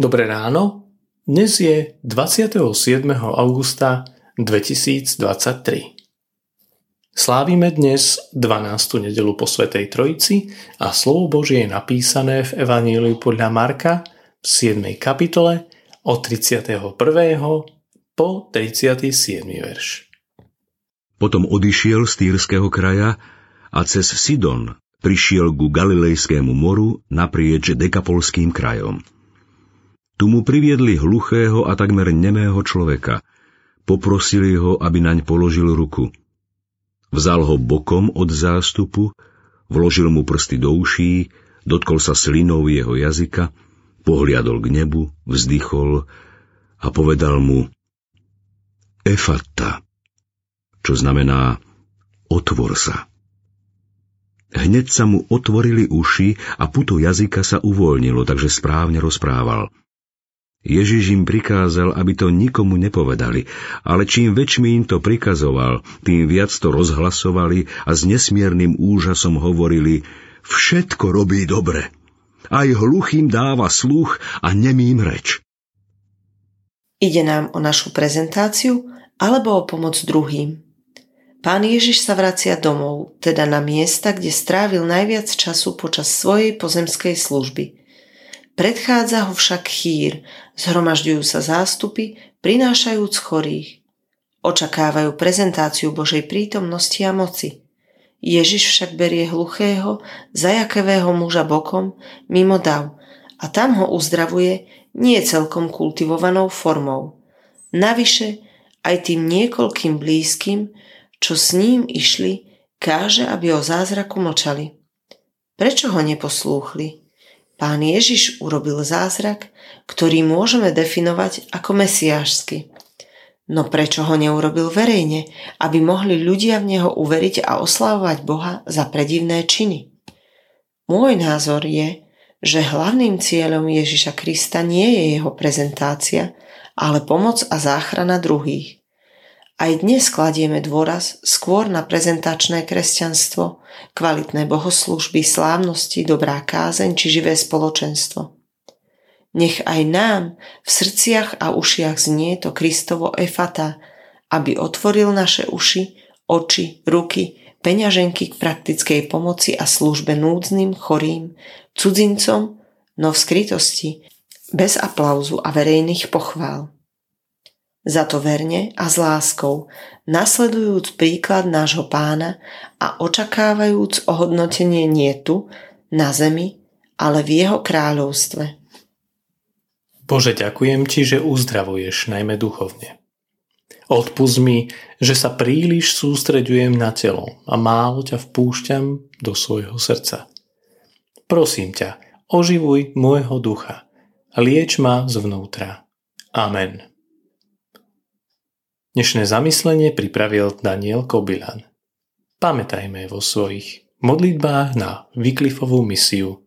Dobré ráno, dnes je 27. augusta 2023. Slávime dnes 12. nedelu po Svetej Trojici a slovo Božie je napísané v Evaníliu podľa Marka v 7. kapitole od 31. po 37. verš. Potom odišiel z Týrského kraja a cez Sidon prišiel ku Galilejskému moru naprieč Dekapolským krajom. Tu mu priviedli hluchého a takmer nemého človeka. Poprosili ho, aby naň položil ruku. Vzal ho bokom od zástupu, vložil mu prsty do uší, dotkol sa slinou jeho jazyka, pohliadol k nebu, vzdychol a povedal mu Efata, čo znamená otvor sa. Hneď sa mu otvorili uši a puto jazyka sa uvoľnilo, takže správne rozprával. Ježiš im prikázal, aby to nikomu nepovedali, ale čím väčšmi im to prikazoval, tým viac to rozhlasovali a s nesmiernym úžasom hovorili Všetko robí dobre. Aj hluchým dáva sluch a nemým reč. Ide nám o našu prezentáciu alebo o pomoc druhým. Pán Ježiš sa vracia domov, teda na miesta, kde strávil najviac času počas svojej pozemskej služby – Predchádza ho však chýr, zhromažďujú sa zástupy, prinášajúc chorých. Očakávajú prezentáciu Božej prítomnosti a moci. Ježiš však berie hluchého, zajakevého muža bokom mimo dav a tam ho uzdravuje nie celkom kultivovanou formou. Navyše aj tým niekoľkým blízkym, čo s ním išli, káže, aby o zázraku mlčali. Prečo ho neposlúchli? Pán Ježiš urobil zázrak, ktorý môžeme definovať ako mesiášsky. No prečo ho neurobil verejne, aby mohli ľudia v neho uveriť a oslavovať Boha za predivné činy? Môj názor je, že hlavným cieľom Ježiša Krista nie je jeho prezentácia, ale pomoc a záchrana druhých. Aj dnes kladieme dôraz skôr na prezentačné kresťanstvo, kvalitné bohoslužby, slávnosti, dobrá kázeň či živé spoločenstvo. Nech aj nám v srdciach a ušiach znie to Kristovo efata, aby otvoril naše uši, oči, ruky, peňaženky k praktickej pomoci a službe núdznym, chorým, cudzincom, no v skrytosti, bez aplauzu a verejných pochvál. Za to verne a s láskou, nasledujúc príklad nášho pána a očakávajúc ohodnotenie nie tu, na zemi, ale v jeho kráľovstve. Bože, ďakujem Ti, že uzdravuješ najmä duchovne. Odpust mi, že sa príliš sústreďujem na telo a málo ťa vpúšťam do svojho srdca. Prosím ťa, oživuj môjho ducha lieč ma zvnútra. Amen. Dnešné zamyslenie pripravil Daniel Kobilan. Pamätajme vo svojich modlitbách na Wycliffovú misiu.